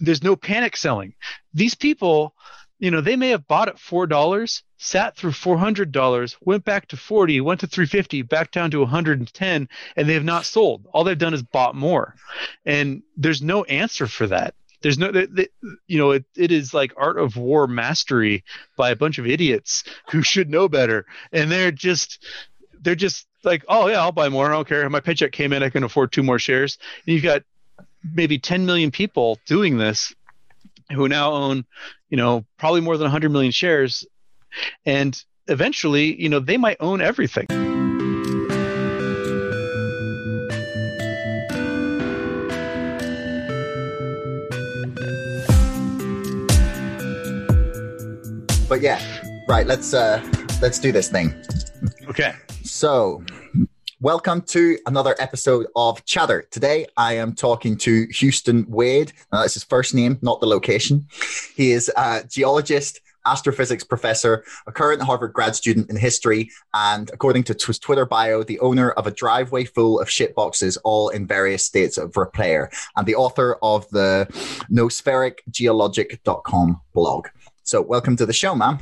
there's no panic selling. These people, you know, they may have bought at four dollars, sat through four hundred dollars, went back to forty, went to three fifty, back down to one hundred and ten, and they have not sold. All they've done is bought more, and there's no answer for that. There's no, they, they, you know, it, it is like art of war mastery by a bunch of idiots who should know better, and they're just, they're just like, oh yeah, I'll buy more. I don't care. My paycheck came in. I can afford two more shares. And you've got maybe 10 million people doing this who now own, you know, probably more than 100 million shares. And eventually, you know, they might own everything. But yeah, right. Let's uh let's do this thing. Okay. So, welcome to another episode of Chatter. Today, I am talking to Houston Wade. That's his first name, not the location. He is a geologist, astrophysics professor, a current Harvard grad student in history, and according to his Twitter bio, the owner of a driveway full of shitboxes, all in various states of repair, and the author of the nospheric.geologic.com blog. So, welcome to the show, man.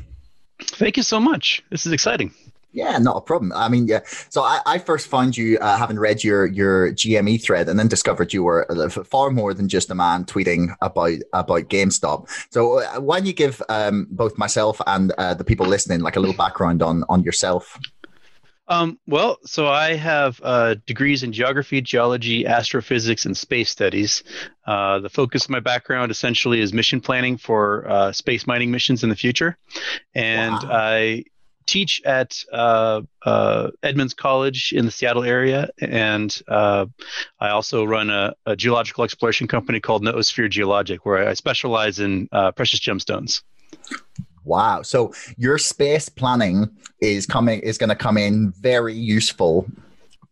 Thank you so much. This is exciting. Yeah, not a problem. I mean, yeah. So I, I first found you uh, having read your your GME thread, and then discovered you were far more than just a man tweeting about about GameStop. So uh, why don't you give um, both myself and uh, the people listening like a little background on on yourself? Um, well, so I have uh, degrees in geography, geology, astrophysics, and space studies. Uh, the focus of my background essentially is mission planning for uh, space mining missions in the future, and wow. I teach at uh, uh, Edmonds College in the Seattle area, and uh, I also run a, a, geological exploration company called Noosphere Geologic, where I specialize in uh, precious gemstones. Wow! So your space planning is coming is going to come in very useful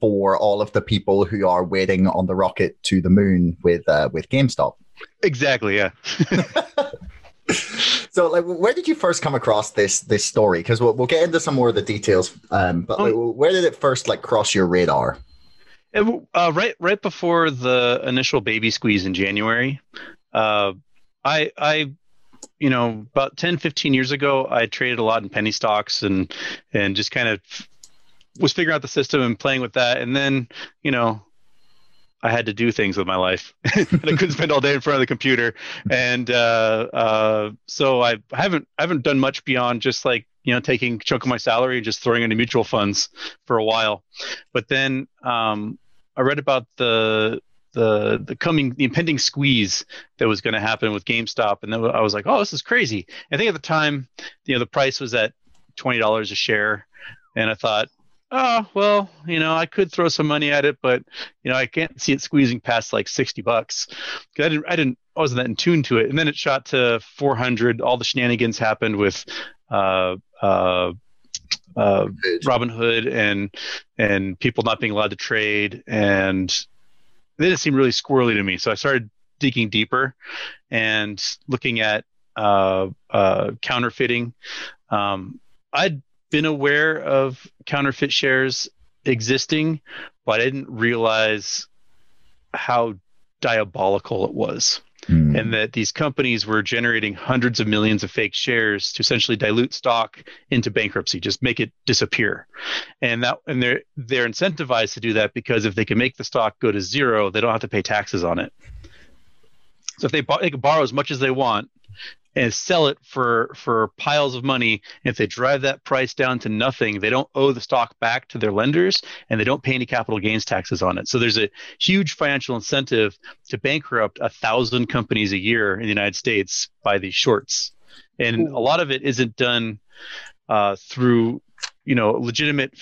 for all of the people who are waiting on the rocket to the moon with uh, with GameStop. Exactly. Yeah. so like where did you first come across this this story? Because we'll, we'll get into some more of the details um, but like, um, where did it first like cross your radar? It, uh, right right before the initial baby squeeze in january. Uh, i i you know about 10 15 years ago i traded a lot in penny stocks and and just kind of was figuring out the system and playing with that. And then you know I had to do things with my life, and I couldn't spend all day in front of the computer. And uh, uh, so I haven't I haven't done much beyond just like you know taking a chunk of my salary and just throwing into mutual funds for a while. But then um, I read about the the the coming the impending squeeze that was going to happen with GameStop, and then I was like, oh, this is crazy. I think at the time, you know, the price was at twenty dollars a share, and I thought, oh well you know i could throw some money at it but you know i can't see it squeezing past like 60 bucks. I didn't i didn't i wasn't that in tune to it. And then it shot to 400 all the shenanigans happened with uh uh uh, Robinhood and and people not being allowed to trade, and then it seemed really squirrely to me. So I started digging deeper and looking at uh, uh, counterfeiting. Um, I'd been aware of counterfeit shares existing, but I didn't realize how diabolical it was. Mm. And that these companies were generating hundreds of millions of fake shares to essentially dilute stock into bankruptcy, just make it disappear. And that and they're they're incentivized to do that because if they can make the stock go to zero, they don't have to pay taxes on it. So if they, they can borrow as much as they want, and sell it for for piles of money. If they drive that price down to nothing, they don't owe the stock back to their lenders, and they don't pay any capital gains taxes on it. So there's a huge financial incentive to bankrupt a thousand companies a year in the United States by these shorts, and a lot of it isn't done uh, through you know legitimate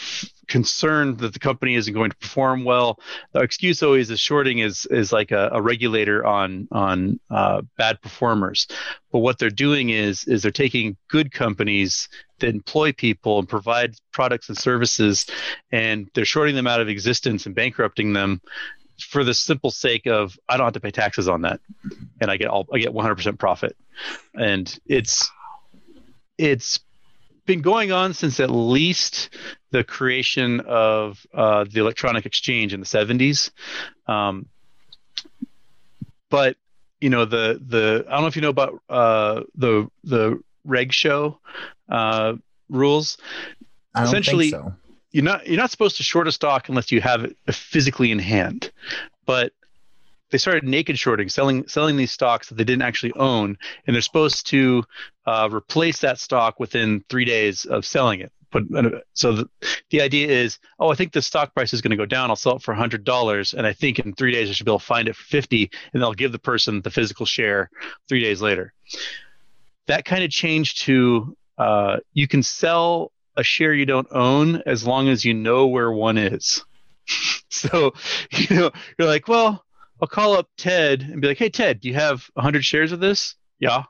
concern that the company isn't going to perform well. The excuse always is shorting is is like a, a regulator on on uh, bad performers. But what they're doing is is they're taking good companies that employ people and provide products and services, and they're shorting them out of existence and bankrupting them for the simple sake of I don't have to pay taxes on that, and I get all I get 100% profit, and it's it's been going on since at least the creation of uh, the electronic exchange in the 70s. Um, but you know the the I don't know if you know about uh, the the reg SHO uh, rules. I don't Essentially, think so. you're not you're not supposed to short a stock unless you have it physically in hand. But they started naked shorting, selling selling these stocks that they didn't actually own, and they're supposed to uh, replace that stock within three days of selling it. Put so the, the idea is, oh, I think the stock price is going to go down. I'll sell it for hundred dollars, and I think in three days I should be able to find it for fifty, and I'll give the person the physical share three days later. That kind of changed to uh, you can sell a share you don't own as long as you know where one is. so you know you're like, well, I'll call up Ted and be like, hey Ted, do you have hundred shares of this? Yeah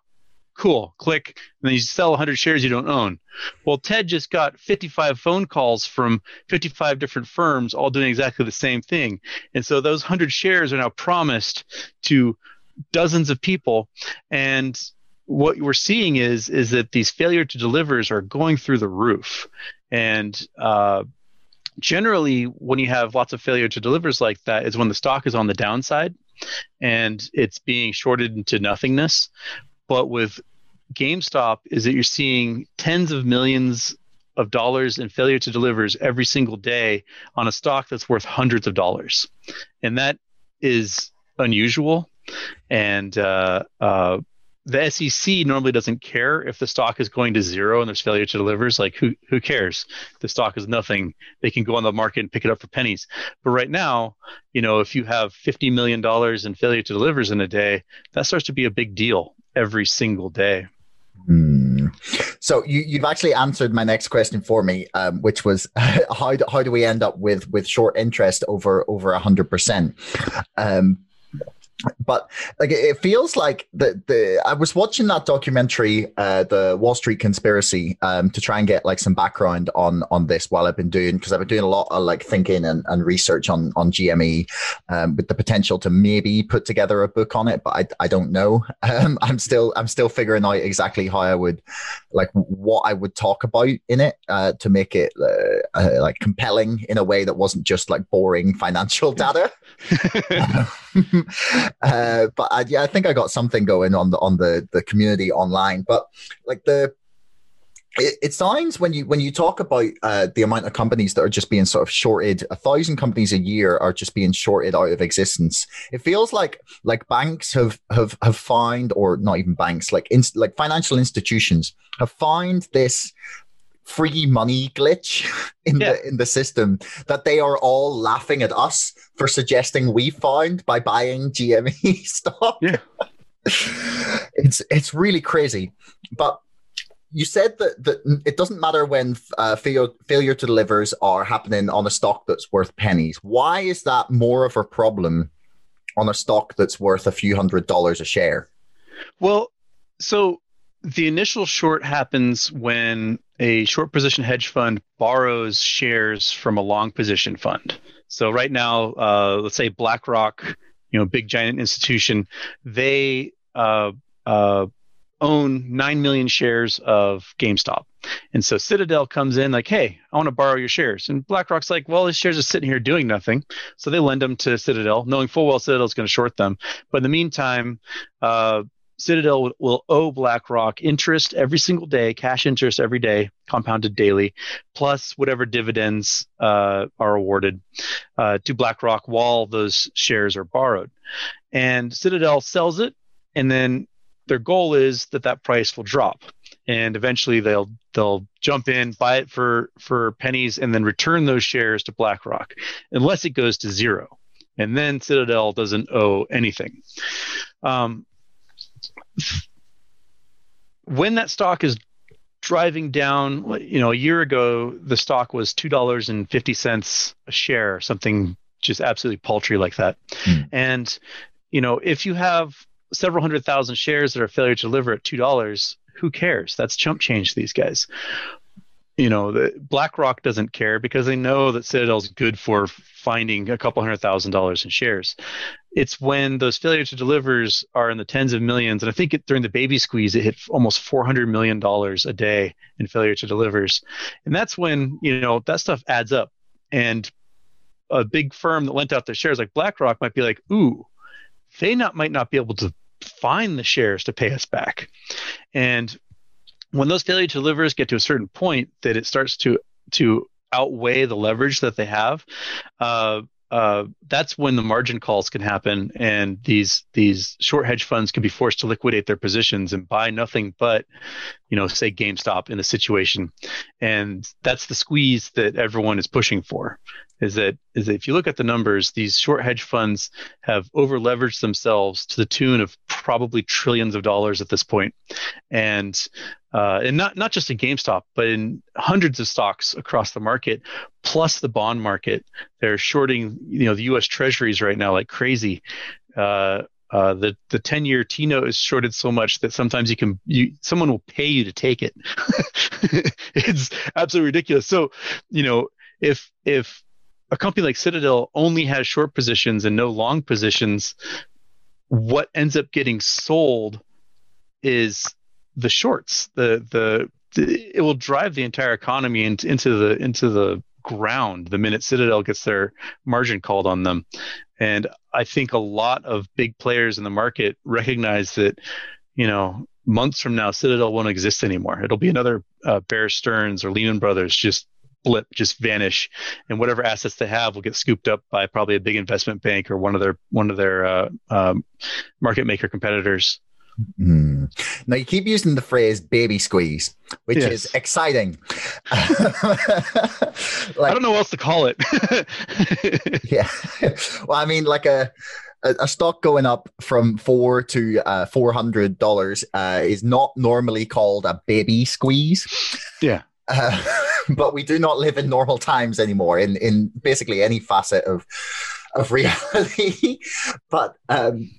cool click and then you sell 100 shares you don't own. Well ted just got 55 phone calls from 55 different firms all doing exactly the same thing. And so those 100 shares are now promised to dozens of people. And what we're seeing is is that these failure to delivers are going through the roof. And uh, generally when you have lots of failure to delivers like that is when the stock is on the downside and it's being shorted into nothingness but with GameStop is that you're seeing tens of millions of dollars in failure to delivers every single day on a stock that's worth hundreds of dollars, and that is unusual. And uh, uh, the SEC normally doesn't care if the stock is going to zero and there's failure to delivers. Like who who cares? The stock is nothing. They can go on the market and pick it up for pennies. But right now, you know, if you have fifty million dollars in failure to delivers in a day, that starts to be a big deal every single day. Hmm. So you, you've actually answered my next question for me, um, which was how do, how do we end up with with short interest over over hundred percent? Um, but like it feels like the the I was watching that documentary, uh, the Wall Street Conspiracy, um, to try and get like some background on on this while I've been doing because I've been doing a lot of like thinking and, and research on on GME, um, with the potential to maybe put together a book on it, but I, I don't know. Um, I'm still I'm still figuring out exactly how I would like what I would talk about in it uh, to make it uh, uh, like compelling in a way that wasn't just like boring financial data. uh, but I, yeah, I think I got something going on the on the the community online. But like the it, it sounds when you when you talk about uh, the amount of companies that are just being sort of shorted, a thousand companies a year are just being shorted out of existence. It feels like like banks have have have found, or not even banks, like in, like financial institutions have found this free money glitch in yeah. the in the system that they are all laughing at us for suggesting we found by buying GME stock. Yeah. it's it's really crazy. But you said that, that it doesn't matter when uh, failure, failure to delivers are happening on a stock that's worth pennies. Why is that more of a problem on a stock that's worth a few hundred dollars a share? Well, so the initial short happens when a short position hedge fund borrows shares from a long position fund. So right now, uh, let's say BlackRock, you know, big giant institution, they uh, uh, own nine million shares of GameStop, and so Citadel comes in like, "Hey, I want to borrow your shares," and BlackRock's like, "Well, his shares are sitting here doing nothing," so they lend them to Citadel, knowing full well Citadel's going to short them. But in the meantime, uh, Citadel will owe BlackRock interest every single day, cash interest every day, compounded daily, plus whatever dividends uh, are awarded uh, to BlackRock while those shares are borrowed. And Citadel sells it, and then their goal is that that price will drop, and eventually they'll they'll jump in, buy it for for pennies, and then return those shares to BlackRock, unless it goes to zero, and then Citadel doesn't owe anything. Um, when that stock is driving down, you know, a year ago the stock was two dollars and fifty cents a share, something just absolutely paltry like that. Mm. And you know, if you have several hundred thousand shares that are failure to deliver at two dollars, who cares? That's chump change these guys you know, the, BlackRock doesn't care because they know that Citadel's good for finding a couple hundred thousand dollars in shares. It's when those failure to delivers are in the tens of millions, and I think it, during the baby squeeze, it hit almost four hundred million dollars a day in failure to delivers, and that's when you know that stuff adds up. And a big firm that lent out their shares, like BlackRock, might be like, "Ooh, they not might not be able to find the shares to pay us back. And when those failure to delivers get to a certain point that it starts to to outweigh the leverage that they have, uh, uh, that's when the margin calls can happen, and these these short hedge funds can be forced to liquidate their positions and buy nothing but, you know, say GameStop in the situation, and that's the squeeze that everyone is pushing for. Is that is that if you look at the numbers, these short hedge funds have over leveraged themselves to the tune of probably trillions of dollars at this point, and uh, and not not just in GameStop, but in hundreds of stocks across the market, plus the bond market. They're shorting, you know, the U.S. Treasuries right now like crazy. Uh, uh, the the ten year T note is shorted so much that sometimes you can you someone will pay you to take it. it's absolutely ridiculous. So, you know, if if a company like Citadel only has short positions and no long positions, what ends up getting sold is the shorts. The, the the it will drive the entire economy into, into the into the ground the minute Citadel gets their margin called on them. And I think a lot of big players in the market recognize that, you know, months from now, Citadel won't exist anymore. It'll be another uh, Bear Stearns or Lehman Brothers just blip, just vanish, and whatever assets they have will get scooped up by probably a big investment bank or one of their one of their uh, um, market maker competitors. Mm. Now you keep using the phrase "baby squeeze," which yes. is exciting. like, I don't know what else to call it. yeah, well, I mean, like a a, stock going up from four to uh, four hundred dollars uh, is not normally called a baby squeeze. Yeah. Uh, but we do not live in normal times anymore in in basically any facet of of reality. but um,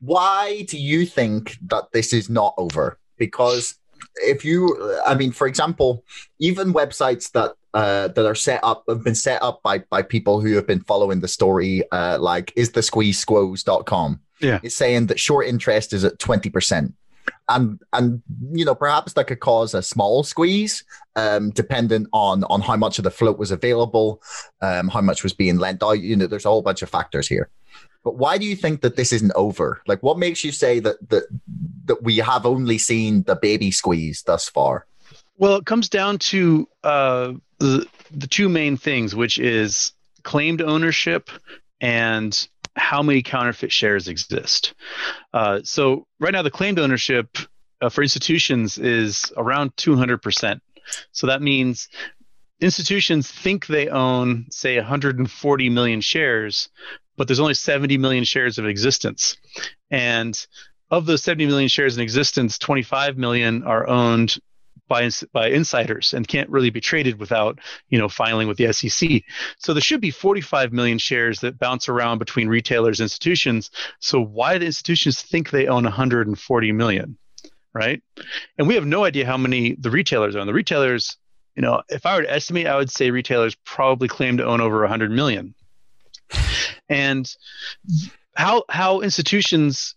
why do you think that this is not over? Because if you, I mean, for example, even websites that uh, that are set up have been set up by by people who have been following the story, uh, like is the squeezesquoze.com. Yeah, it's saying that short interest is at twenty percent. And and you know perhaps that could cause a small squeeze, um, dependent on on how much of the float was available, um, how much was being lent out. You know, there's a whole bunch of factors here. But why do you think that this isn't over? Like, what makes you say that that that we have only seen the baby squeeze thus far? Well, it comes down to uh, the the two main things, which is claimed ownership and how many counterfeit shares exist. Uh, so right now, the claimed ownership uh, for institutions is around 200%. So that means institutions think they own, say, 140 million shares, but there's only 70 million shares of existence. And of those 70 million shares in existence, 25 million are owned by by insiders and can't really be traded without you know filing with the SEC. So there should be 45 million shares that bounce around between retailers and institutions. So why do institutions think they own 140 million, right? And we have no idea how many the retailers own. The retailers, you know, if I were to estimate, I would say retailers probably claim to own over 100 million and how how institutions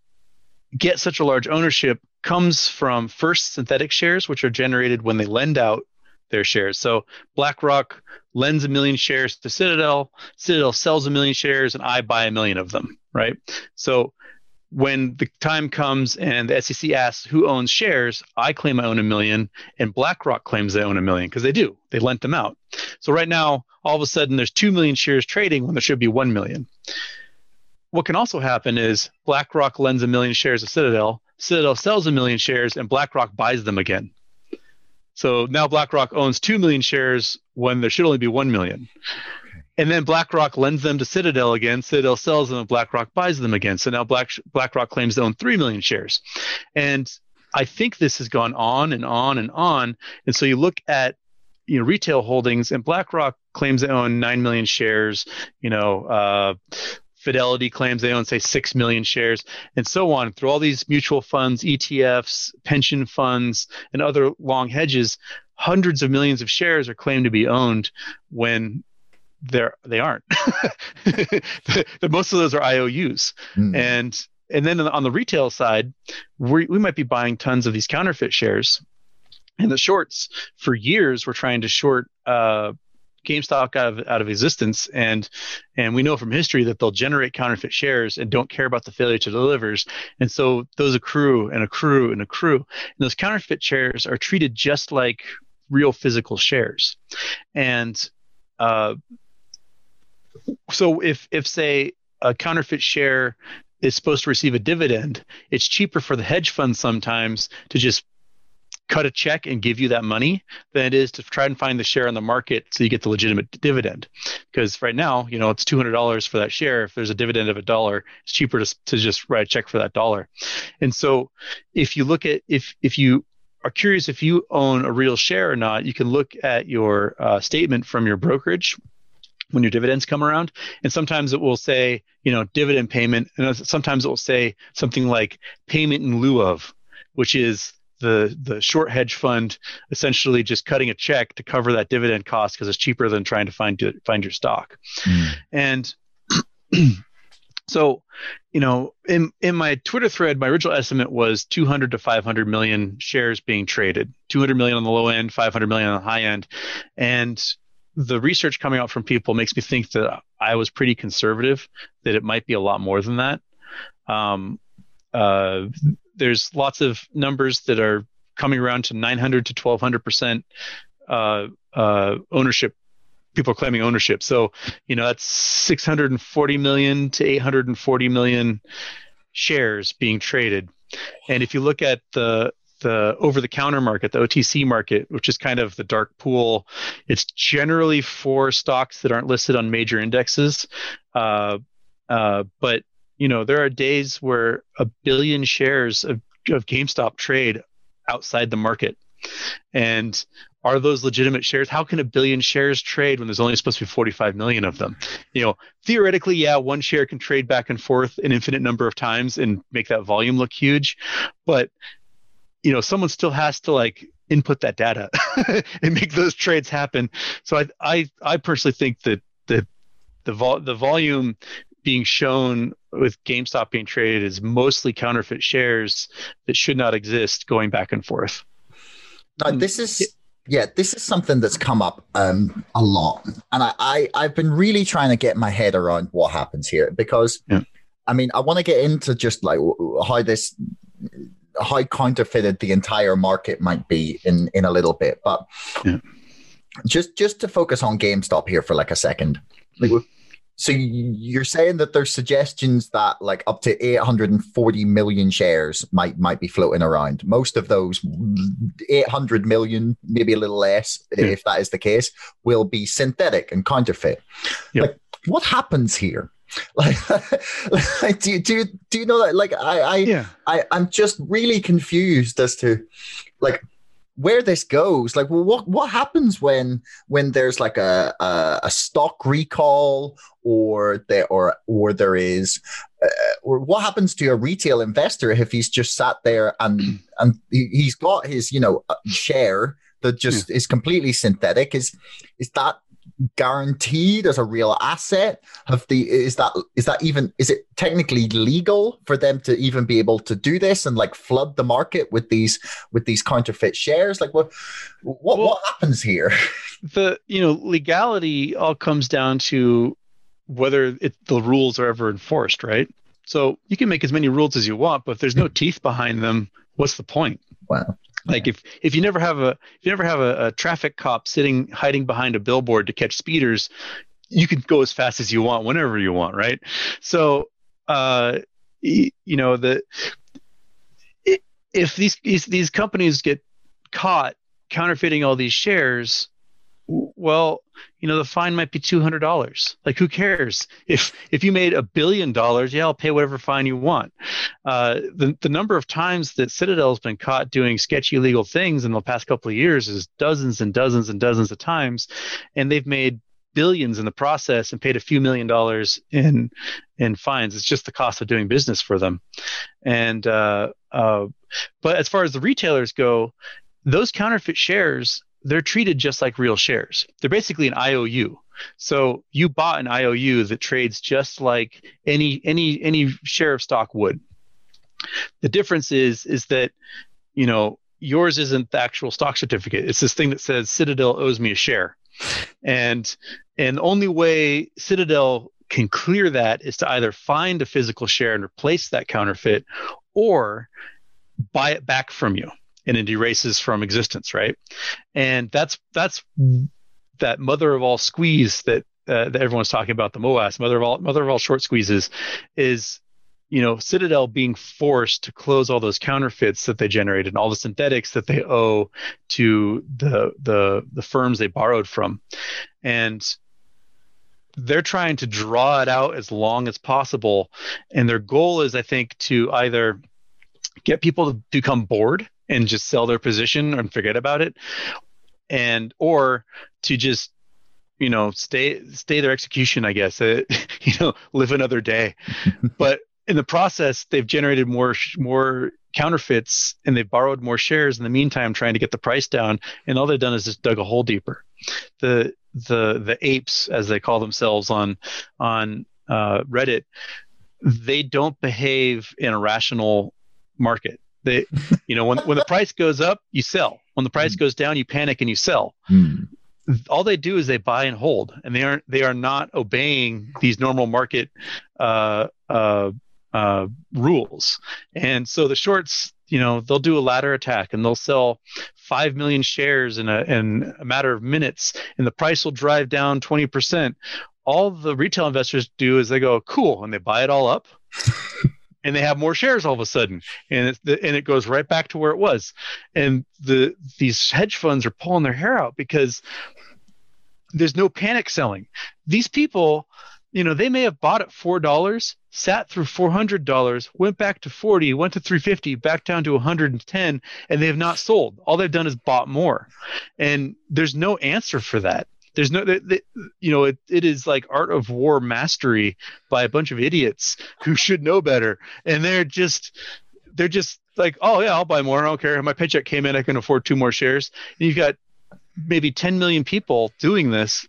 get such a large ownership comes from first synthetic shares, which are generated when they lend out their shares. So BlackRock lends a million shares to Citadel, Citadel sells a million shares, and I buy a million of them, right? So when the time comes and the SEC asks who owns shares, I claim I own a million, and BlackRock claims they own a million because they do. They lent them out. So right now, all of a sudden, there's two million shares trading when there should be one million. What can also happen is BlackRock lends a million shares to Citadel, Citadel sells a million shares, and BlackRock buys them again. So now BlackRock owns 2 million shares when there should only be 1 million. And then BlackRock lends them to Citadel again. Citadel sells them, and BlackRock buys them again. So now Black, BlackRock claims to own 3 million shares. And I think this has gone on and on and on. And so you look at you know retail holdings, and BlackRock claims they own 9 million shares. You know, uh, Fidelity claims they own, say, 6 million shares, and so on. Through all these mutual funds, ETFs, pension funds, and other long hedges, hundreds of millions of shares are claimed to be owned when they're they aren't. the, the, most of those are IOUs, mm. and and then on the retail side, we we might be buying tons of these counterfeit shares. And the shorts for years were trying to short uh, GameStop out of out of existence, and and we know from history that they'll generate counterfeit shares and don't care about the failure to deliver, and so those accrue and accrue and accrue. And those counterfeit shares are treated just like real physical shares, and uh, so if if say a counterfeit share is supposed to receive a dividend, it's cheaper for the hedge fund sometimes to just cut a check and give you that money than it is to try and find the share on the market so you get the legitimate dividend. Because right now, you know, it's two hundred dollars for that share. If there's a dividend of a dollar, it's cheaper to, to just write a check for that dollar. And so, if you look at if if you are curious if you own a real share or not, you can look at your uh, statement from your brokerage when your dividends come around and sometimes it will say you know dividend payment and sometimes it will say something like payment in lieu of which is the the short hedge fund essentially just cutting a check to cover that dividend cost because it's cheaper than trying to find find your stock. Mm. And so, you know, in in my Twitter thread, my original estimate was 200 to 500 million shares being traded. 200 million on the low end, 500 million on the high end, and the research coming out from people makes me think that I was pretty conservative, that it might be a lot more than that. Um, uh, there's lots of numbers that are coming around to 900 to 1200 percent uh, uh, ownership. People claiming ownership. So you know that's 640 million to 840 million shares being traded. And if you look at the the over-the-counter market, the OTC market, which is kind of the dark pool, it's generally for stocks that aren't listed on major indexes. Uh, uh, but you know, there are days where a billion shares of, of GameStop trade outside the market. And are those legitimate shares? How can a billion shares trade when there's only supposed to be 45 million of them? You know, theoretically, yeah, one share can trade back and forth an infinite number of times and make that volume look huge. But, you know, someone still has to like input that data and make those trades happen. So I, I, I personally think that the, the, vol- the volume being shown with GameStop being traded is mostly counterfeit shares that should not exist going back and forth. Now, this is yeah, this is something that's come up um, a lot, and I, I I've been really trying to get my head around what happens here because, yeah. I mean, I want to get into just like how this how counterfeited the entire market might be in in a little bit, but yeah. just just to focus on GameStop here for like a second, like so you're saying that there's suggestions that like up to 840 million shares might might be floating around. Most of those 800 million, maybe a little less, yeah. if that is the case, will be synthetic and counterfeit. Yep. Like, what happens here? Like, like do you do do you know that? Like, I I, yeah. I I'm just really confused as to like where this goes like well, what what happens when when there's like a a, a stock recall or there or or there is uh, or what happens to a retail investor if he's just sat there and and he's got his you know share that just yeah. is completely synthetic is is that guaranteed as a real asset? Have the is that is that even is it technically legal for them to even be able to do this and like flood the market with these with these counterfeit shares? Like what what well, what happens here? The you know legality all comes down to whether it, the rules are ever enforced, right? So you can make as many rules as you want, but if there's no hmm. teeth behind them, what's the point? Wow. Like if if you never have a if you never have a, a traffic cop sitting hiding behind a billboard to catch speeders, you can go as fast as you want whenever you want, right? So, uh, you know the if these these, these companies get caught counterfeiting all these shares, well, you know, the fine might be two hundred dollars. Like, who cares if if you made a billion dollars? Yeah, I'll pay whatever fine you want. Uh, the the number of times that Citadel's been caught doing sketchy legal things in the past couple of years is dozens and dozens and dozens of times, and they've made billions in the process and paid a few million dollars in in fines. It's just the cost of doing business for them. And uh, uh, but as far as the retailers go, those counterfeit shares they're treated just like real shares. They're basically an IOU. So you bought an IOU that trades just like any any any share of stock would. The difference is is that you know yours isn't the actual stock certificate. It's this thing that says Citadel owes me a share. and and the only way Citadel can clear that is to either find a physical share and replace that counterfeit, or buy it back from you and it erases from existence, right? And that's that's that mother of all squeeze that uh, that everyone's talking about the MOAS, mother of all mother of all short squeezes, is you know Citadel being forced to close all those counterfeits that they generated and all the synthetics that they owe to the the the firms they borrowed from, and they're trying to draw it out as long as possible, and their goal is, I think, to either get people to become bored and just sell their position and forget about it, and or to just you know stay stay their execution i guess uh, you know live another day. But in the process they've generated more more counterfeits and they've borrowed more shares in the meantime trying to get the price down. And all they've done is just dug a hole deeper. The the the apes as they call themselves on on uh, reddit they don't behave in a rational market they you know when when the price goes up you sell when the price mm. goes down you panic and you sell mm all they do is they buy and hold, and they aren't they are not obeying these normal market uh, uh, uh, rules. And so the shorts, you know, they'll do a ladder attack and they'll sell five million shares in a in a matter of minutes, and the price will drive down twenty percent. All the retail investors do is they go cool, and they buy it all up. and they have more shares all of a sudden, and it, and it goes right back to where it was. And the these hedge funds are pulling their hair out because there's no panic selling. These people, you know, they may have bought at four dollars, sat through four hundred dollars, went back to forty, went to three fifty, back down to one hundred and ten, and they have not sold. All they've done is bought more, and there's no answer for that. There's no, you know, it, it is like art of war mastery by a bunch of idiots who should know better, and they're just, they're just like, oh yeah, I'll buy more. I don't care. My paycheck came in. I can afford two more shares. And you've got maybe 10 million people doing this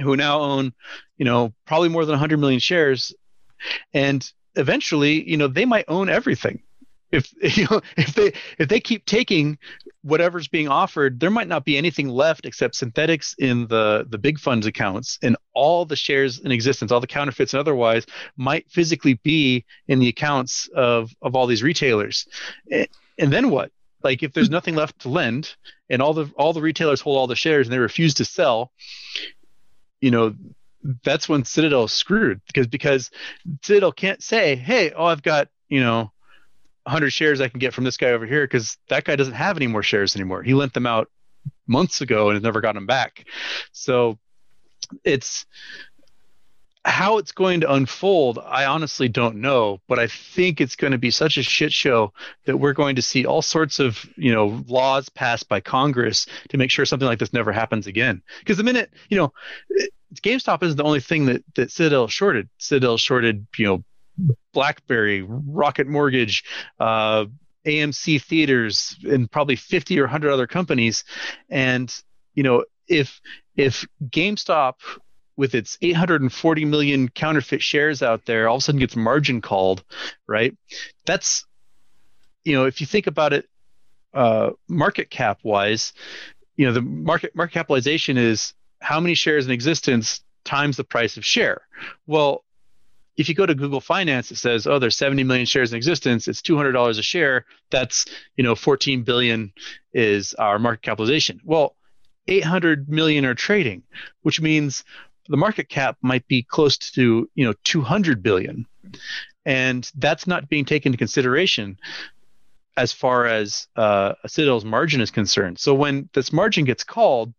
who now own, you know, probably more than 100 million shares. And eventually, you know, they might own everything. If you know, if they if they keep taking whatever's being offered, there might not be anything left except synthetics in the the big funds accounts, and all the shares in existence, all the counterfeits and otherwise, might physically be in the accounts of of all these retailers. And then what? Like if there's nothing left to lend, and all the all the retailers hold all the shares and they refuse to sell, you know, that's when Citadel screwed because because Citadel can't say, hey, oh, I've got you know 100 shares I can get from this guy over here because that guy doesn't have any more shares anymore. He lent them out months ago and has never got them back. So it's how it's going to unfold, I honestly don't know, but I think it's going to be such a shit show that we're going to see all sorts of, you know, laws passed by Congress to make sure something like this never happens again. Because the minute, you know, GameStop isn't the only thing that that Citadel shorted. Citadel shorted, you know, BlackBerry, Rocket Mortgage, uh, AMC Theaters, and probably 50 or 100 other companies. And, you know, if if GameStop with its 840 million counterfeit shares out there, all of a sudden gets margin called, right? That's, you know, if you think about it, uh, market cap wise, you know, the market market capitalization is how many shares in existence times the price of share. Well, if you go to Google Finance, it says, oh, there's 70 million shares in existence. It's $200 a share. That's, you know, 14 billion is our market capitalization. Well, 800 million are trading, which means the market cap might be close to you know 200 billion and that's not being taken into consideration as far as uh, Citadel's margin is concerned. So when this margin gets called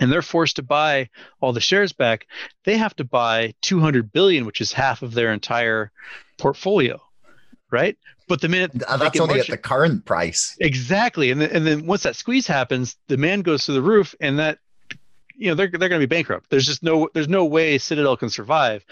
and they're forced to buy all the shares back, they have to buy 200 billion, which is half of their entire portfolio, right? But the minute uh, that's only at the current price, exactly, and then, and then once that squeeze happens, demand goes through the roof, and that you know they're they're going to be bankrupt. There's just no there's no way Citadel can survive.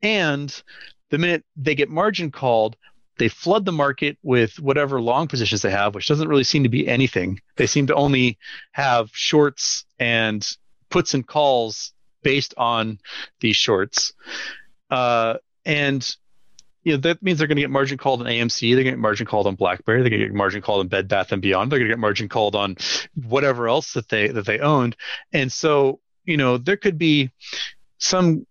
And the minute they get margin called, they flood the market with whatever long positions they have, which doesn't really seem to be anything. They seem to only have shorts and puts and calls based on these shorts. Uh, and you know that means they're going to get margin called on AMC. They're going to get margin called on BlackBerry. They're going to get margin called on Bed Bath and Beyond. They're going to get margin called on whatever else that they that they owned. And so you know, there could be some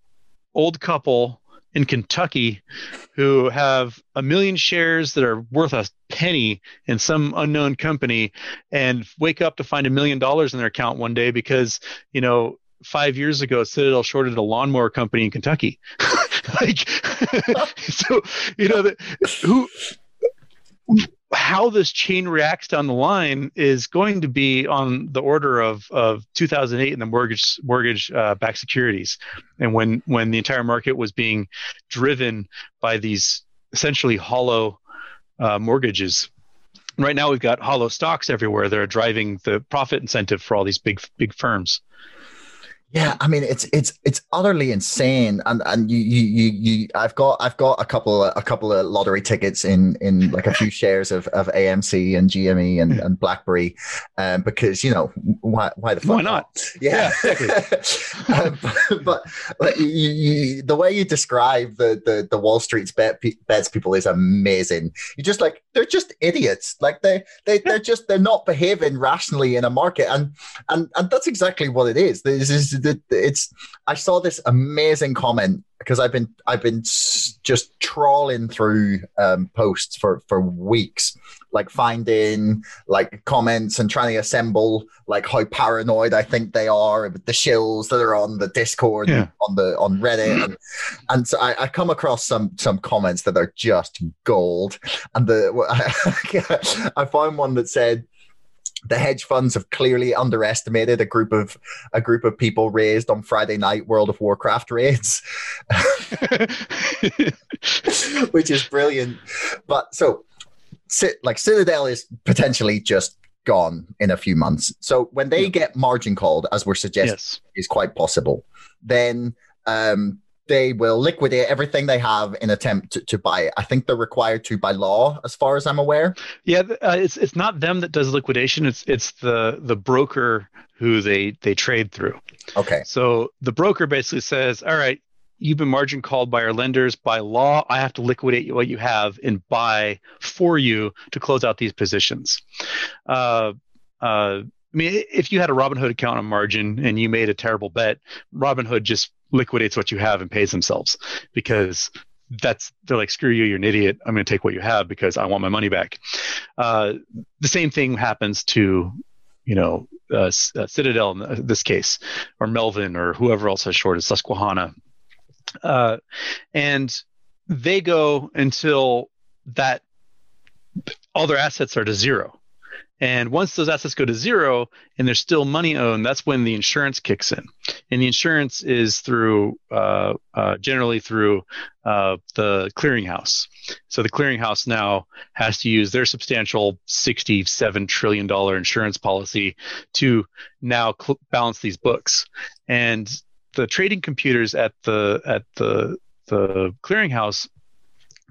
old couple in Kentucky who have a million shares that are worth a penny in some unknown company and wake up to find a million dollars in their account one day because, you know, five years ago, Citadel shorted a lawnmower company in Kentucky. like, so, you know, the, who, how this chain reacts down the line is going to be on the order of, of 2008 and the mortgage mortgage uh, backed securities, and when when the entire market was being driven by these essentially hollow uh, mortgages. Right now, we've got hollow stocks everywhere that are driving the profit incentive for all these big big firms. Yeah, I mean it's it's it's utterly insane, and and you you you, you I've got I've got a couple of, a couple of lottery tickets in in like a few shares of, of AMC and GME and, and BlackBerry, um, because you know why why the fuck why not? Yeah, yeah exactly. um, but, but you, you, the way you describe the the, the Wall Street's bet, bets people is amazing. You're just like they're just idiots. Like they they they're just they're not behaving rationally in a market, and and and that's exactly what it is. This is it's I saw this amazing comment because I've been I've been just trawling through um, posts for for weeks, like finding like comments and trying to assemble like how paranoid I think they are with the shills that are on the Discord yeah. on the on Reddit, and, and so I, I, come across some some comments that are just gold, and the I found one that said the hedge funds have clearly underestimated a group of a group of people raised on Friday night World of Warcraft raids, which is brilliant. But so, like Citadel is potentially just gone in a few months. So when they yeah. get margin called, as we're suggesting, yes. is quite possible. Then um, they will liquidate everything they have in attempt to, to, buy it. I think they're required to by law, as far as I'm aware. Yeah, uh, it's it's not them that does liquidation. It's it's the the broker who they they trade through. Okay. So the broker basically says, "All right, you've been margin called by our lenders. By law, I have to liquidate what you have and buy for you to close out these positions." Uh, uh, I mean, if you had a Robinhood account on margin and you made a terrible bet, Robinhood just liquidates what you have and pays themselves because that's they're like screw you you're an idiot. I'm going to take what you have because i want my money back. Uh, the same thing happens to you know uh, uh, citadel in this case or melvin or whoever else has shorted susquehanna. Uh, and they go until that all their assets are to zero and once those assets go to zero and there's still money owned, that's when the insurance kicks in. And the insurance is through uh, uh, generally through uh, the clearinghouse. So the clearinghouse now has to use their substantial $67 trillion insurance policy to now cl- balance these books. And the trading computers at the at the the clearinghouse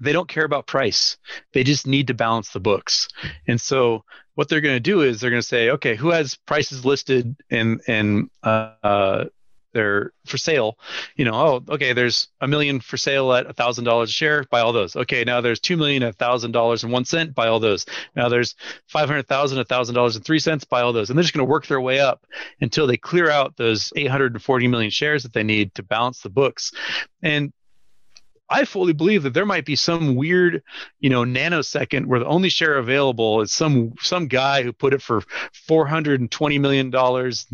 they don't care about price. They just need to balance the books. And so what they're going to do is they're going to say, okay, who has prices listed in in uh, they're for sale. You know, oh, okay, there's a million for sale at a thousand dollars a share. Buy all those. Okay, now there's two million at a thousand dollars and one cent. Buy all those. Now there's five hundred thousand a thousand dollars and three cents. Buy all those. And they're just going to work their way up until they clear out those eight hundred and forty million shares that they need to balance the books. And I fully believe that there might be some weird, you know, nanosecond where the only share available is some some guy who put it for four hundred and twenty million dollars,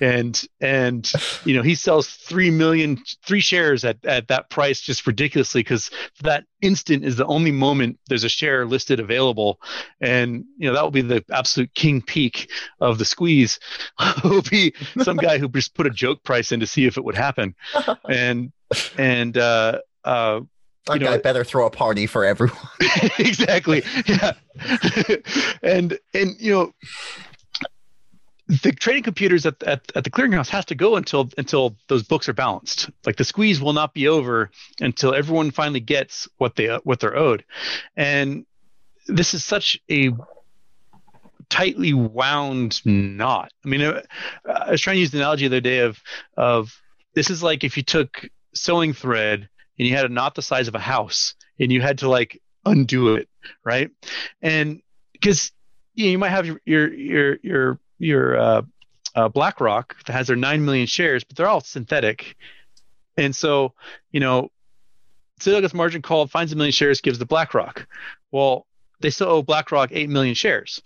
and and you know he sells three million three shares at at that price just ridiculously because that instant is the only moment there's a share listed available, and you know that will be the absolute king peak of the squeeze. will be some guy who just put a joke price in to see if it would happen, and and uh, uh, that guy better throw a party for everyone. exactly. Yeah. and and you know the trading computers at, at, at the clearinghouse has to go until until those books are balanced. Like the squeeze will not be over until everyone finally gets what they what they're owed. And this is such a tightly wound knot. I mean, uh, I was trying to use the analogy the other day of of this is like if you took sewing thread and you had a knot the size of a house and you had to like undo it, right? And because you, know, you might have your your your your your uh, uh, BlackRock that has their nine million shares, but they're all synthetic, and so you know, Citadel gets margin called, finds a million shares, gives the BlackRock. Well, they still owe BlackRock 8 million shares.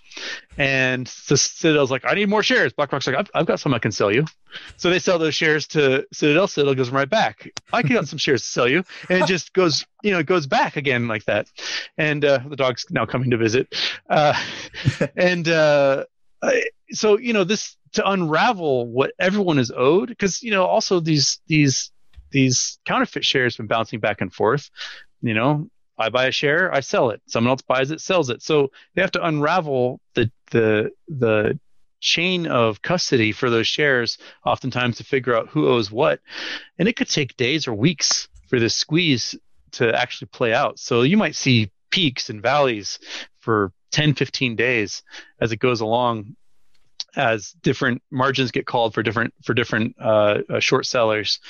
And the Citadel's like, I need more shares. BlackRock's like, I've, I've got some I can sell you. So they sell those shares to Citadel. Citadel goes right back. I can got some shares to sell you. And it just goes, you know, it goes back again like that. And uh, the dog's now coming to visit. Uh, and uh, so, you know, this to unravel what everyone is owed, because, you know, also these, these, these counterfeit shares been bouncing back and forth. You know, I buy a share, I sell it. Someone else buys it, sells it. So they have to unravel the the the chain of custody for those shares oftentimes to figure out who owes what. And it could take days or weeks for this squeeze to actually play out. So you might see peaks and valleys for 10, 15 days as it goes along as different margins get called for different for different uh, uh, short sellers.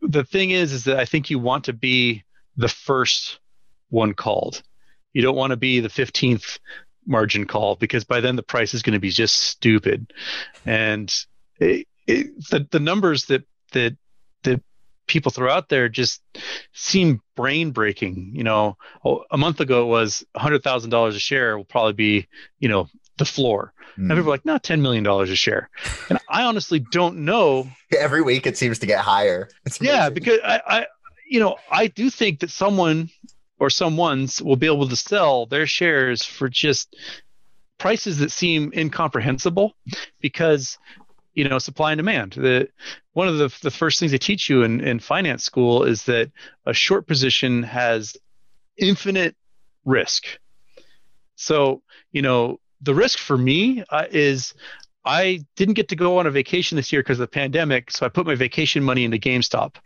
The thing is, is that I think you want to be the first one called. You don't want to be the 15th margin call because by then the price is going to be just stupid. And it, it, the the numbers that that that people throw out there just seem brain breaking. You know, a month ago it was hundred thousand dollars a share will probably be you know the floor. Mm. And people are like, no, ten million dollars a share. And I honestly don't know. Every week it seems to get higher. yeah, because I, I, you know, I do think that someone or someone's will be able to sell their shares for just prices that seem incomprehensible because you know supply and demand. The one of the, the first things they teach you in, in finance school is that a short position has infinite risk. So you know the risk for me uh, is I didn't get to go on a vacation this year because of the pandemic, so I put my vacation money into GameStop.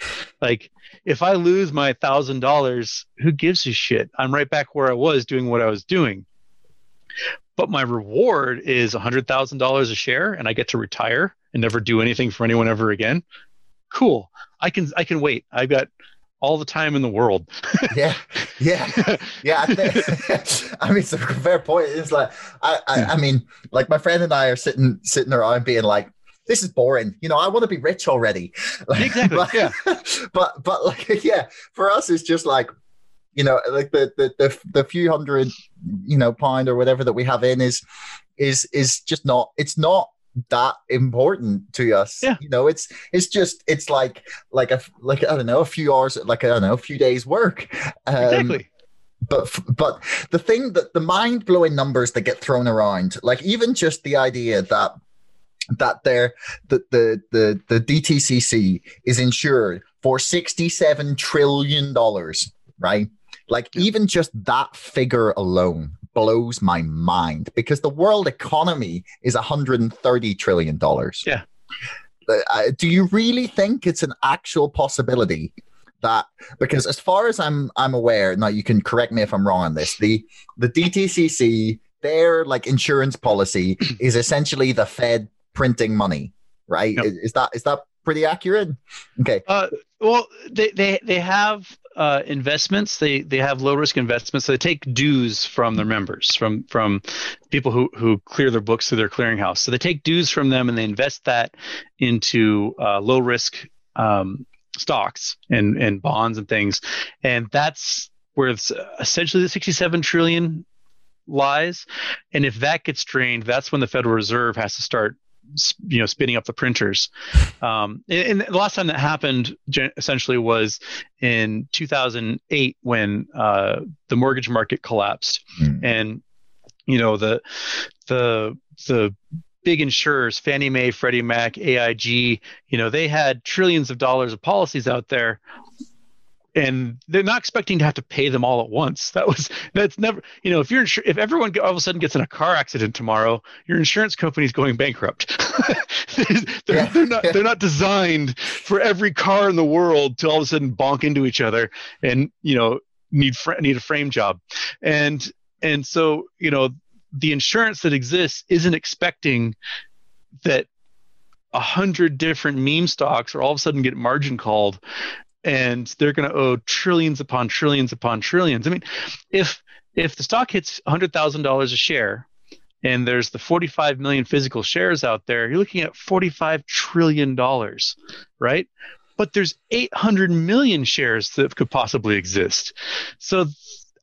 Like, if I lose my thousand dollars, who gives a shit? I'm right back where I was doing what I was doing. But my reward is a hundred thousand dollars a share, and I get to retire and never do anything for anyone ever again. Cool. I can I can wait. I've got all the time in the world. yeah, yeah, yeah. I, think, I mean, it's a fair point. It's like I, I, I mean, like my friend and I are sitting sitting around being like, this is boring. You know, I want to be rich already. Like, exactly. But, yeah. But but like yeah, for us it's just like you know like the, the the the few hundred you know pound or whatever that we have in is is is just not it's not that important to us. Yeah. You know, it's it's just it's like like a like I don't know a few hours like I don't know a few days work. Um, exactly. But but the thing that the mind blowing numbers that get thrown around, like even just the idea that that there that the the the DTCC is insured for sixty seven trillion dollars, right? Like even just that figure alone blows my mind because the world economy is 130 trillion dollars. Yeah. Uh, do you really think it's an actual possibility that because as far as I'm I'm aware, now you can correct me if I'm wrong on this, the the DTCC their like insurance policy is essentially the Fed printing money, right? Yep. Is, is that is that pretty accurate? Okay. Uh, well, they, they they have uh, investments. They they have low risk investments. So they take dues from their members, from from people who who clear their books through their clearinghouse. So they take dues from them and they invest that into uh, low risk um, stocks and and bonds and things. And that's where it's essentially the 67 trillion lies. And if that gets drained, that's when the Federal Reserve has to start you know spinning up the printers. Um, and, the last time that happened essentially was in 2008 when uh, the mortgage market collapsed. Mm. and you know the the the big insurers fannie mae freddie mac aig you know they had trillions of dollars of policies out there and they're not expecting to have to pay them all at once. That was that's never you know if you're insur- if everyone all of a sudden gets in a car accident tomorrow, your insurance company's going bankrupt. they're, yeah. they're, not they're not designed for every car in the world to all of a sudden bonk into each other and you know need fr- need a frame job, and and so you know the insurance that exists isn't expecting that a hundred different meme stocks are all of a sudden get margin called and they're going to owe trillions upon trillions upon trillions. I mean, if if the stock hits hundred thousand dollars a share, and there's the 45 million physical shares out there, you're looking at 45 trillion dollars, right? But there's 800 million shares that could possibly exist. So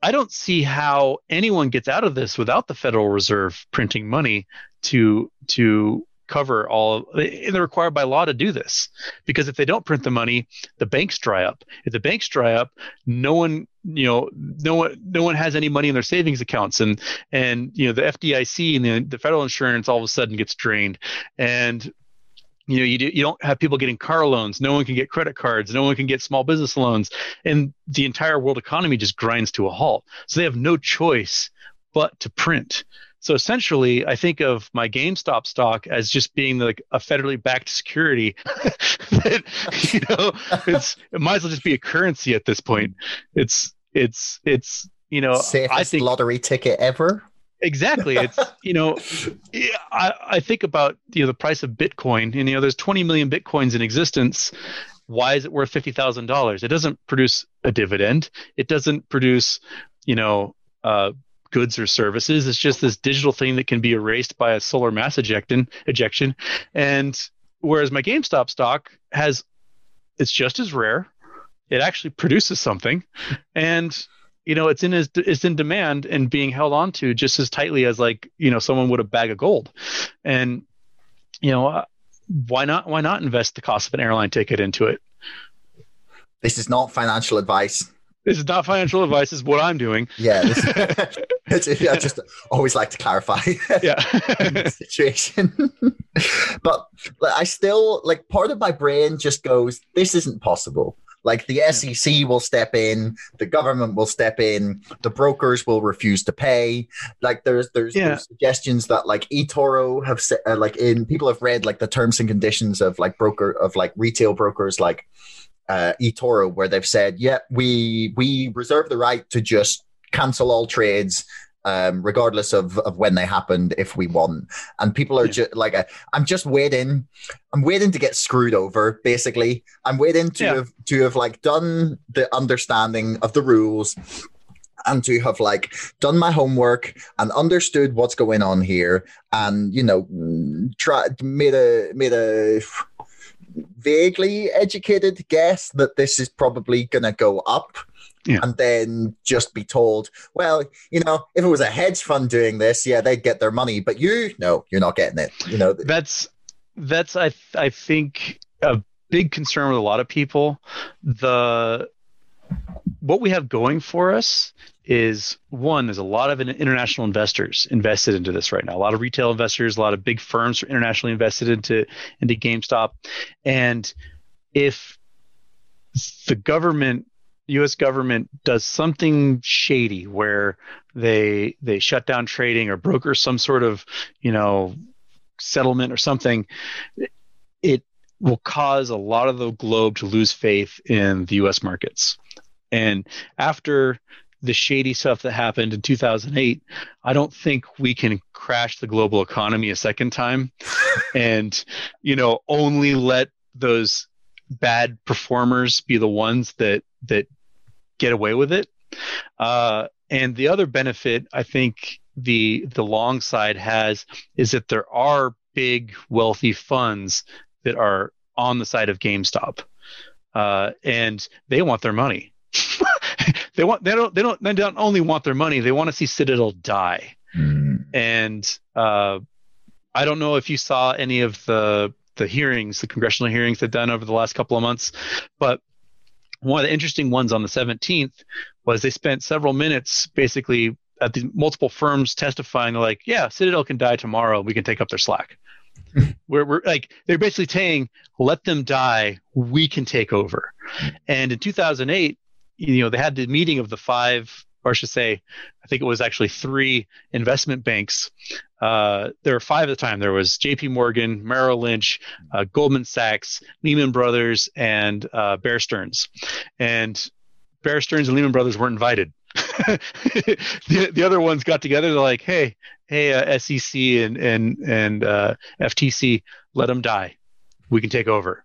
I don't see how anyone gets out of this without the Federal Reserve printing money to to cover all and they're required by law to do this because if they don't print the money the banks dry up. If the banks dry up no one you know no one no one has any money in their savings accounts. And and you know the FDIC and the, the federal insurance all of a sudden gets drained. And you know you, do, you don't have people getting car loans. No one can get credit cards. No one can get small business loans. And the entire world economy just grinds to a halt. So they have no choice but to print so essentially, I think of my GameStop stock as just being like a federally backed security that you know it's it might as well just be a currency at this point. It's it's it's you know safest I think, lottery ticket ever. Exactly. It's you know I, I think about you know the price of Bitcoin and you know there's 20 million Bitcoins in existence. Why is it worth fifty thousand dollars? It doesn't produce a dividend. It doesn't produce you know uh, goods or services. It's just this digital thing that can be erased by a solar mass ejection. Ejection, and whereas my GameStop stock has, it's just as rare. It actually produces something, and you know it's in it's in demand and being held on to just as tightly as like you know someone would a bag of gold, and you know uh, why not why not invest the cost of an airline ticket into it? This is not financial advice. This is not financial advice. This is what I'm doing. Yeah, this, I just always like to clarify. Yeah, situation. but I still like part of my brain just goes, "This isn't possible." Like the SEC will step in, the government will step in, the brokers will refuse to pay. Like there's there's, yeah. there's suggestions that like eToro have said uh, like in people have read like the terms and conditions of like broker of like retail brokers like uh, eToro where they've said, yeah, we we reserve the right to just cancel all trades um, regardless of, of when they happened if we want. And people are yeah. just like, uh, I'm just waiting. I'm waiting to get screwed over. Basically, I'm waiting to yeah. have to have like done the understanding of the rules and to have like done my homework and understood what's going on here and you know tried made a made a vaguely educated guess that this is probably going to go up. Yeah. And then just be told, well, you know, if it was a hedge fund doing this, yeah, they'd get their money, but you, no, you're not getting it. You know, that's that's I I think a big concern with a lot of people. The what we have going for us is one there's a lot of international investors invested into this right now a lot of retail investors a lot of big firms are internationally invested into into GameStop and if the government US government does something shady where they they shut down trading or broker some sort of you know settlement or something it will cause a lot of the globe to lose faith in the US markets. And after the shady stuff that happened in 2008, I don't think we can crash the global economy a second time and, you know, only let those bad performers be the ones that that get away with it. Uh, and the other benefit I think the the long side has is that there are big wealthy funds that are on the side of GameStop, uh, and they want their money. they want they don't they don't they don't only want their money they want to see Citadel die mm. and uh, I don't know if you saw any of the the hearings the congressional hearings they've done over the last couple of months but one of the interesting ones on the 17th was they spent several minutes basically at the multiple firms testifying like yeah Citadel can die tomorrow. We can take up their slack. We're, we're like they're basically saying let them die. We can take over. And in 2008 you know, they had the meeting of the five, or I should say, I think it was actually three investment banks. Uh, there were five at the time. There was J.P. Morgan, Merrill Lynch, uh, Goldman Sachs, Lehman Brothers, and uh, Bear Stearns. And Bear Stearns and Lehman Brothers weren't invited. the, the other ones got together. They're like, "Hey, hey, uh, SEC and and and uh, FTC, let them die. We can take over."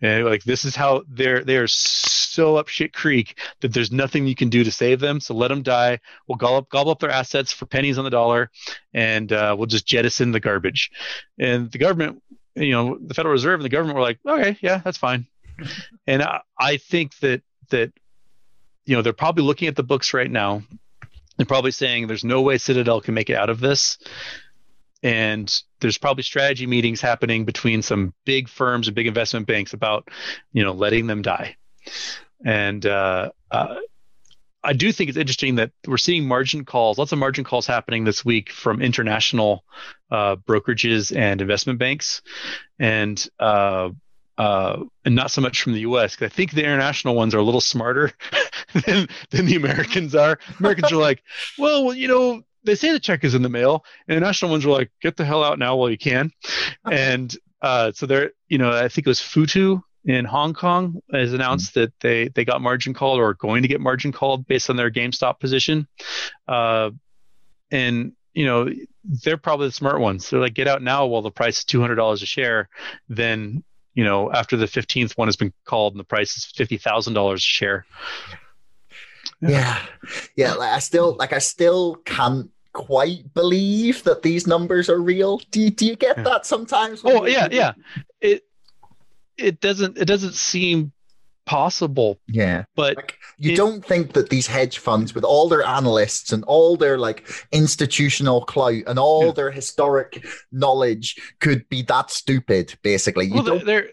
And like this is how they're they're so up shit creek that there's nothing you can do to save them. So let them die. We'll gobble up, gobble up their assets for pennies on the dollar, and uh, we'll just jettison the garbage. And the government, you know, the Federal Reserve and the government were like, okay, yeah, that's fine. and I, I think that that you know they're probably looking at the books right now. They're probably saying there's no way Citadel can make it out of this and there's probably strategy meetings happening between some big firms and big investment banks about you know letting them die and uh, uh, i do think it's interesting that we're seeing margin calls lots of margin calls happening this week from international uh, brokerages and investment banks and uh, uh, and not so much from the U.S. Because I think the international ones are a little smarter than, than the Americans are. Americans are like, well, you know, they say the check is in the mail. And the national ones were like, get the hell out now while you can. and uh, so they're, you know, I think it was Futu in Hong Kong has announced mm-hmm. that they they got margin called or are going to get margin called based on their GameStop position. Uh, and you know they're probably the smart ones. They're like, get out now while the price is two hundred dollars a share. Then you know after the fifteenth one has been called and the price is fifty thousand dollars a share. Yeah, yeah. Like I still like I still can't quite believe that these numbers are real. Do you, do you get yeah. that sometimes? Oh yeah, yeah. It it doesn't it doesn't seem possible. Yeah. But like, you it, don't think that these hedge funds with all their analysts and all their like institutional clout and all yeah. their historic knowledge could be that stupid basically. You well, don't they're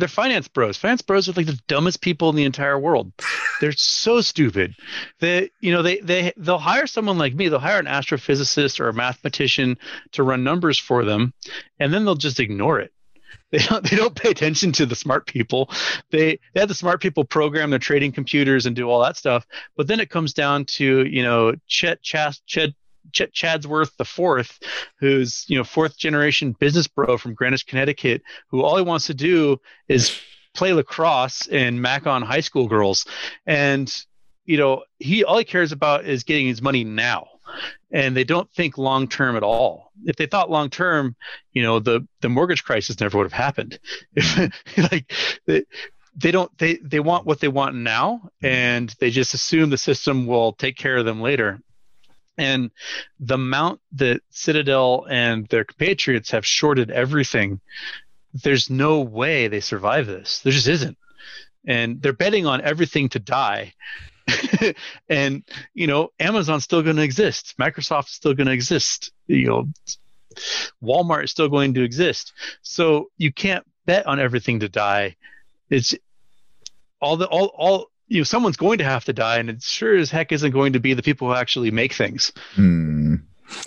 they're finance bros. Finance bros are like the dumbest people in the entire world. They're so stupid. They, you know, they they they'll hire someone like me. They'll hire an astrophysicist or a mathematician to run numbers for them, and then they'll just ignore it. They don't they don't pay attention to the smart people. They they have the smart people program their trading computers and do all that stuff. But then it comes down to you know Chet Chas, Chet Ch- Chadsworth the fourth, who's you know fourth generation business bro from Greenwich, Connecticut, who all he wants to do is play lacrosse and mac on high school girls, and you know he all he cares about is getting his money now, and they don't think long term at all. If they thought long term, you know the the mortgage crisis never would have happened. Like they, they don't they they want what they want now and they just assume the system will take care of them later and the amount that Citadel and their compatriots have shorted everything, there's no way they survive this. There just isn't. And they're betting on everything to die. and, you know, Amazon's still going to exist. Microsoft's still going to exist. You know, Walmart is still going to exist. So you can't bet on everything to die. It's all the all all you know someone's going to have to die and it sure as heck isn't going to be the people who actually make things hmm.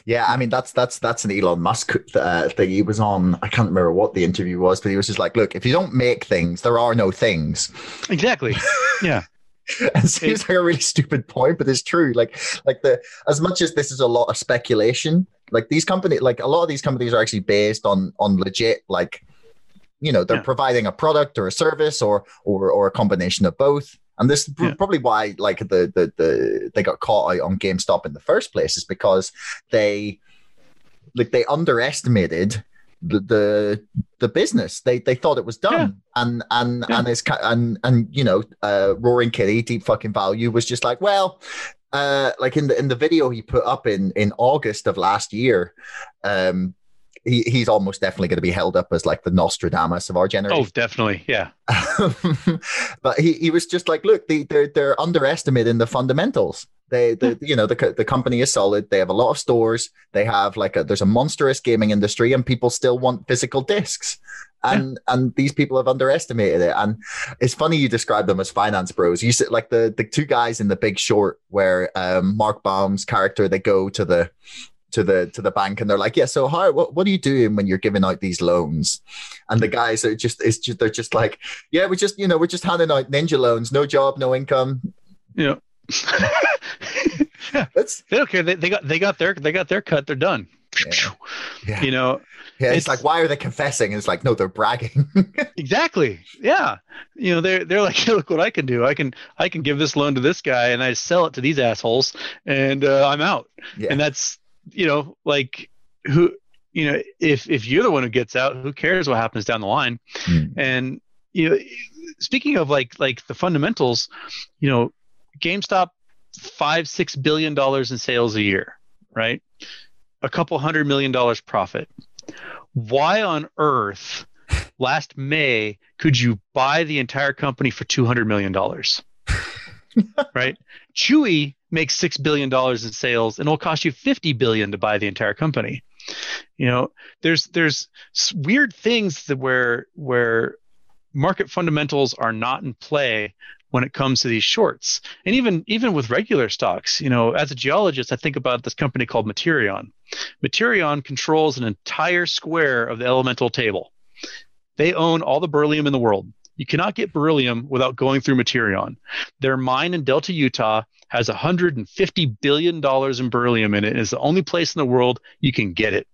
yeah i mean that's that's that's an elon musk uh, thing he was on i can't remember what the interview was but he was just like look if you don't make things there are no things exactly yeah it seems like a really stupid point, but it's true. Like, like the as much as this is a lot of speculation, like these companies, like a lot of these companies are actually based on on legit, like, you know, they're yeah. providing a product or a service or or or a combination of both. And this is yeah. probably why, like the, the the they got caught out on GameStop in the first place, is because they like they underestimated the the, the business. They they thought it was done, yeah. and and yeah. and it's and and you know, uh, Roaring Kitty, Deep Fucking Value was just like, well, uh, like in the in the video he put up in in August of last year, um, he, he's almost definitely going to be held up as like the Nostradamus of our generation. Oh, definitely, yeah. but he, he was just like, look, they, they're they're underestimating the fundamentals. They, the, you know, the the company is solid. They have a lot of stores. They have like a there's a monstrous gaming industry, and people still want physical discs. And yeah. and these people have underestimated it. And it's funny you describe them as finance bros. You said like the the two guys in The Big Short, where um, Mark Baum's character they go to the to the to the bank and they're like yeah so how what, what are you doing when you're giving out these loans? And the guys are just it's just they're just like yeah we're just you know we're just handing out ninja loans no job no income. Yeah. Yeah That's, they don't care they, they got they got their they got their cut. They're done. Yeah. yeah. you know yeah it's, it's, like why are they confessing? And it's like no they're bragging. Exactly. Yeah. You know they're they're like look what i can do. I can i can give this loan to this guy and i sell it to these assholes and uh, i'm out. Yeah. and that's you know, like who, you know, if if you're the one who gets out, who cares what happens down the line? Mm. And you know, speaking of like like the fundamentals, you know, GameStop five six billion dollars in sales a year, right? A couple hundred million dollars profit. Why on earth last May could you buy the entire company for two hundred million dollars? right? Chewy makes six billion dollars in sales, and it'll cost you fifty billion to buy the entire company. You know, there's there's weird things that where where market fundamentals are not in play when it comes to these shorts. And even even with regular stocks, you know, as a geologist, I think about this company called Materion. Materion controls an entire square of the elemental table. They own all the beryllium in the world. You cannot get beryllium without going through Materion. Their mine in Delta, Utah has $150 billion in beryllium in it. And it's the only place in the world you can get it.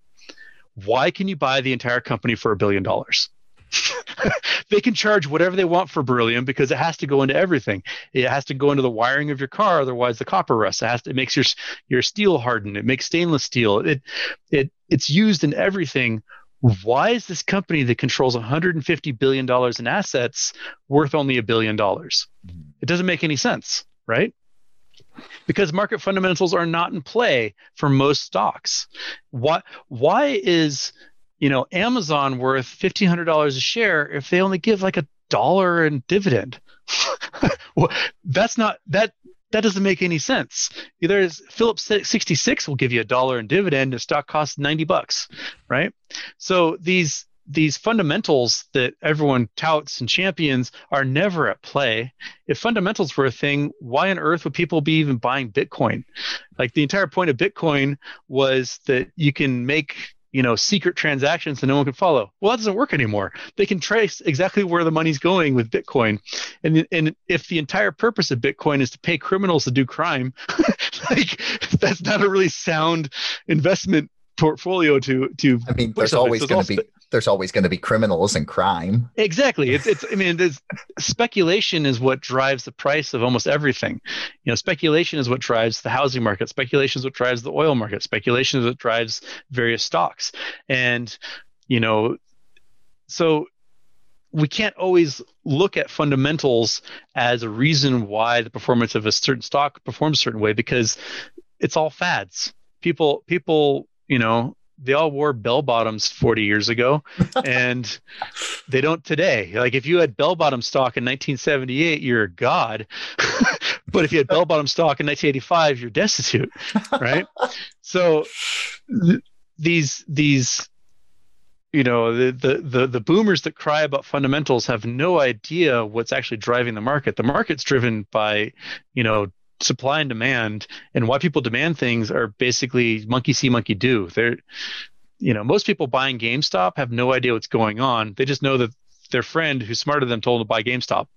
Why can you buy the entire company for a billion dollars? they can charge whatever they want for beryllium because it has to go into everything. It has to go into the wiring of your car, otherwise the copper rusts. It has to, it makes your your steel harden. It makes stainless steel. It it it's used in everything. Why is this company that controls 150 billion dollars in assets worth only a billion dollars? It doesn't make any sense, right? because market fundamentals are not in play for most stocks. Why why is you know Amazon worth fifteen hundred dollars a share if they only give like a dollar in dividend? well, that's not that that doesn't make any sense. Either Phillips 66 will give you a dollar in dividend, and stock costs 90 bucks, right? So these these fundamentals that everyone touts and champions are never at play. If fundamentals were a thing, why on earth would people be even buying Bitcoin? Like the entire point of Bitcoin was that you can make you know secret transactions that no one can follow. Well that doesn't work anymore. They can trace exactly where the money's going with bitcoin. And and if the entire purpose of bitcoin is to pay criminals to do crime like that's not a really sound investment portfolio to to i mean there's always going to be there's always going to be criminals and crime. Exactly. It's, it's I mean, speculation is what drives the price of almost everything. You know, speculation is what drives the housing market. Speculation is what drives the oil market. Speculation is what drives various stocks. And, you know, so we can't always look at fundamentals as a reason why the performance of a certain stock performs a certain way because it's all fads. People, people, you know, they all wore bell bottoms 40 years ago and they don't today. Like if you had bell bottom stock in 1978 you're a god but if you had bell bottom stock in 1985 you're destitute right? So th- these these you know the, the the the boomers that cry about fundamentals have no idea what's actually driving the market. The market's driven by you know supply and demand and why people demand things are basically monkey see monkey do they're you know most people buying gamestop have no idea what's going on they just know that their friend who's smarter than them told them to buy gamestop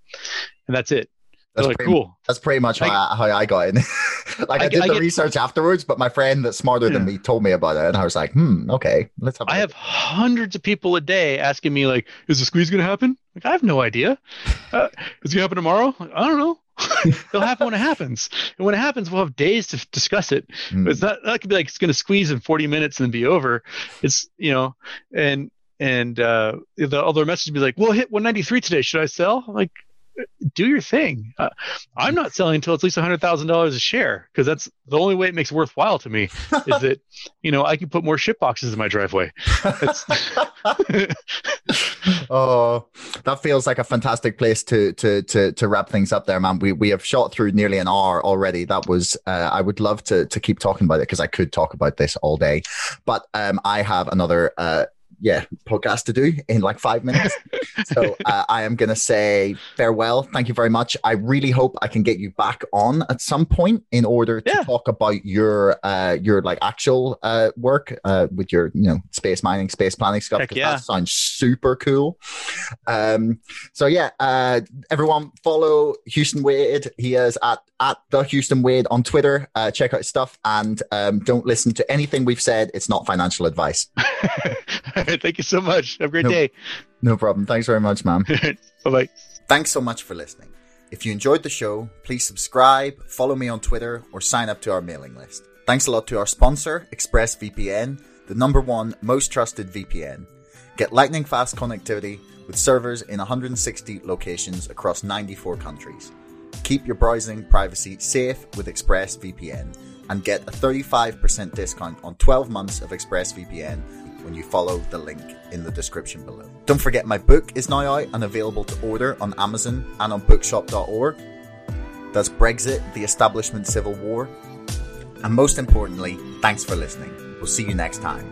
and that's it that's like, pretty, cool. That's pretty much how I, how I got in. like I, I did I the get, research afterwards, but my friend that's smarter yeah. than me told me about it, and I was like, "Hmm, okay, let's have." I have hundreds of people a day asking me, like, "Is the squeeze going to happen?" Like, I have no idea. Uh, is it going to happen tomorrow? Like, I don't know. It'll happen when it happens. And when it happens, we'll have days to discuss it. Mm. It's not that could be like it's going to squeeze in 40 minutes and be over. It's you know, and and uh, the other message would be like, "We'll hit 193 today. Should I sell?" I'm like, do your thing. Uh, I'm not selling until it's at least hundred thousand dollars a share because that's the only way it makes it worthwhile to me. is that you know I can put more ship boxes in my driveway. oh, that feels like a fantastic place to to to to wrap things up there, man. We we have shot through nearly an hour already. That was uh, I would love to to keep talking about it because I could talk about this all day, but um, I have another. Uh, yeah podcast to do in like five minutes. so uh, I am going to say farewell. Thank you very much. I really hope I can get you back on at some point in order to yeah. talk about your uh, your like actual uh, work uh, with your you know space mining, space planning stuff. Heck yeah. That sounds super cool. Um, so yeah, uh, everyone follow Houston Wade. He is at at the Houston Wade on Twitter. Uh, check out his stuff and um, don't listen to anything we've said. It's not financial advice. Thank you so much. Have a great no, day. No problem. Thanks very much, man. bye bye. Thanks so much for listening. If you enjoyed the show, please subscribe, follow me on Twitter, or sign up to our mailing list. Thanks a lot to our sponsor, ExpressVPN, the number one most trusted VPN. Get lightning fast connectivity with servers in 160 locations across 94 countries. Keep your browsing privacy safe with ExpressVPN and get a 35% discount on 12 months of ExpressVPN when you follow the link in the description below. Don't forget my book is now out and available to order on Amazon and on bookshop.org. That's Brexit, the Establishment Civil War. And most importantly, thanks for listening. We'll see you next time.